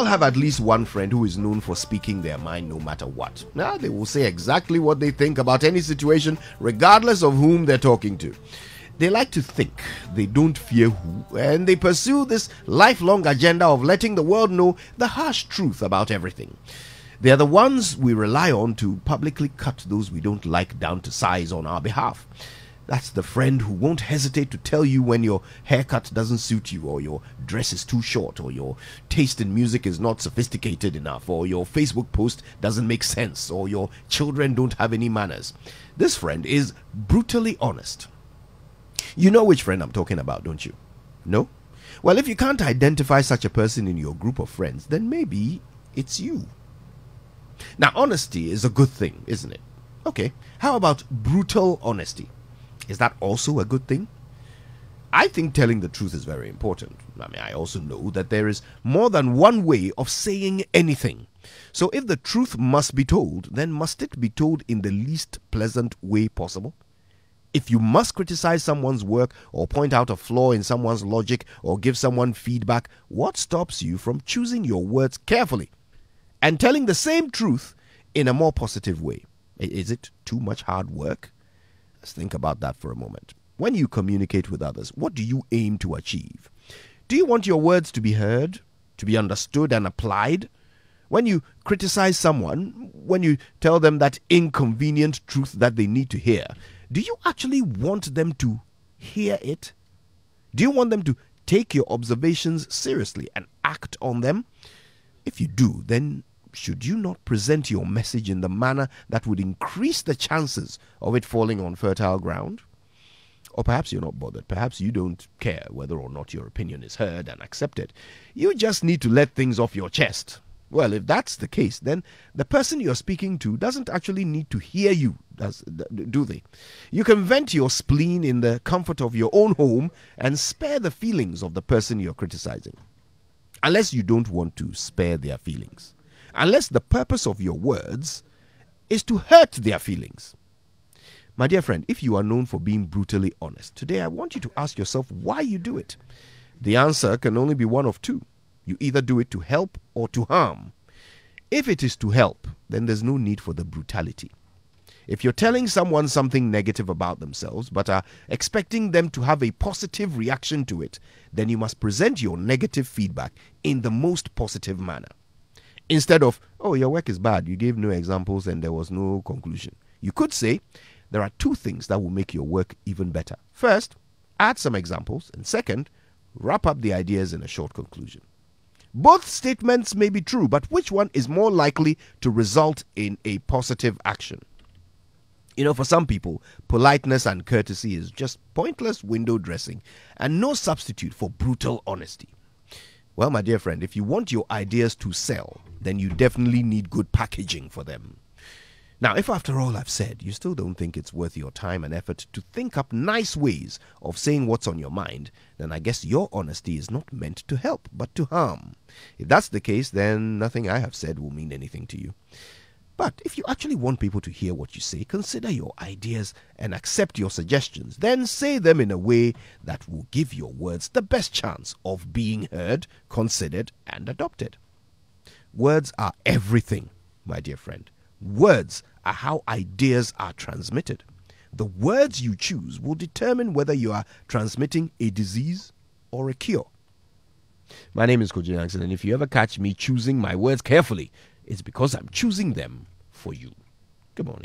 all have at least one friend who is known for speaking their mind no matter what. Now, they will say exactly what they think about any situation, regardless of whom they're talking to. They like to think, they don't fear who, and they pursue this lifelong agenda of letting the world know the harsh truth about everything. They are the ones we rely on to publicly cut those we don't like down to size on our behalf. That's the friend who won't hesitate to tell you when your haircut doesn't suit you, or your dress is too short, or your taste in music is not sophisticated enough, or your Facebook post doesn't make sense, or your children don't have any manners. This friend is brutally honest. You know which friend I'm talking about, don't you? No? Well, if you can't identify such a person in your group of friends, then maybe it's you. Now, honesty is a good thing, isn't it? Okay, how about brutal honesty? Is that also a good thing? I think telling the truth is very important. I mean, I also know that there is more than one way of saying anything. So if the truth must be told, then must it be told in the least pleasant way possible? If you must criticize someone's work or point out a flaw in someone's logic or give someone feedback, what stops you from choosing your words carefully and telling the same truth in a more positive way? Is it too much hard work? Let's think about that for a moment. When you communicate with others, what do you aim to achieve? Do you want your words to be heard, to be understood and applied? When you criticize someone, when you tell them that inconvenient truth that they need to hear, do you actually want them to hear it? Do you want them to take your observations seriously and act on them? If you do, then should you not present your message in the manner that would increase the chances of it falling on fertile ground? Or perhaps you're not bothered. Perhaps you don't care whether or not your opinion is heard and accepted. You just need to let things off your chest. Well, if that's the case, then the person you're speaking to doesn't actually need to hear you, does, do they? You can vent your spleen in the comfort of your own home and spare the feelings of the person you're criticizing. Unless you don't want to spare their feelings unless the purpose of your words is to hurt their feelings. My dear friend, if you are known for being brutally honest, today I want you to ask yourself why you do it. The answer can only be one of two. You either do it to help or to harm. If it is to help, then there's no need for the brutality. If you're telling someone something negative about themselves but are expecting them to have a positive reaction to it, then you must present your negative feedback in the most positive manner. Instead of, oh, your work is bad, you gave no examples and there was no conclusion. You could say, there are two things that will make your work even better. First, add some examples, and second, wrap up the ideas in a short conclusion. Both statements may be true, but which one is more likely to result in a positive action? You know, for some people, politeness and courtesy is just pointless window dressing and no substitute for brutal honesty. Well, my dear friend, if you want your ideas to sell, then you definitely need good packaging for them. Now, if after all I've said, you still don't think it's worth your time and effort to think up nice ways of saying what's on your mind, then I guess your honesty is not meant to help, but to harm. If that's the case, then nothing I have said will mean anything to you. But if you actually want people to hear what you say, consider your ideas and accept your suggestions. Then say them in a way that will give your words the best chance of being heard, considered, and adopted. Words are everything, my dear friend. Words are how ideas are transmitted. The words you choose will determine whether you are transmitting a disease or a cure. My name is Kojo Yankson, and if you ever catch me choosing my words carefully, it's because I'm choosing them for you. Good morning.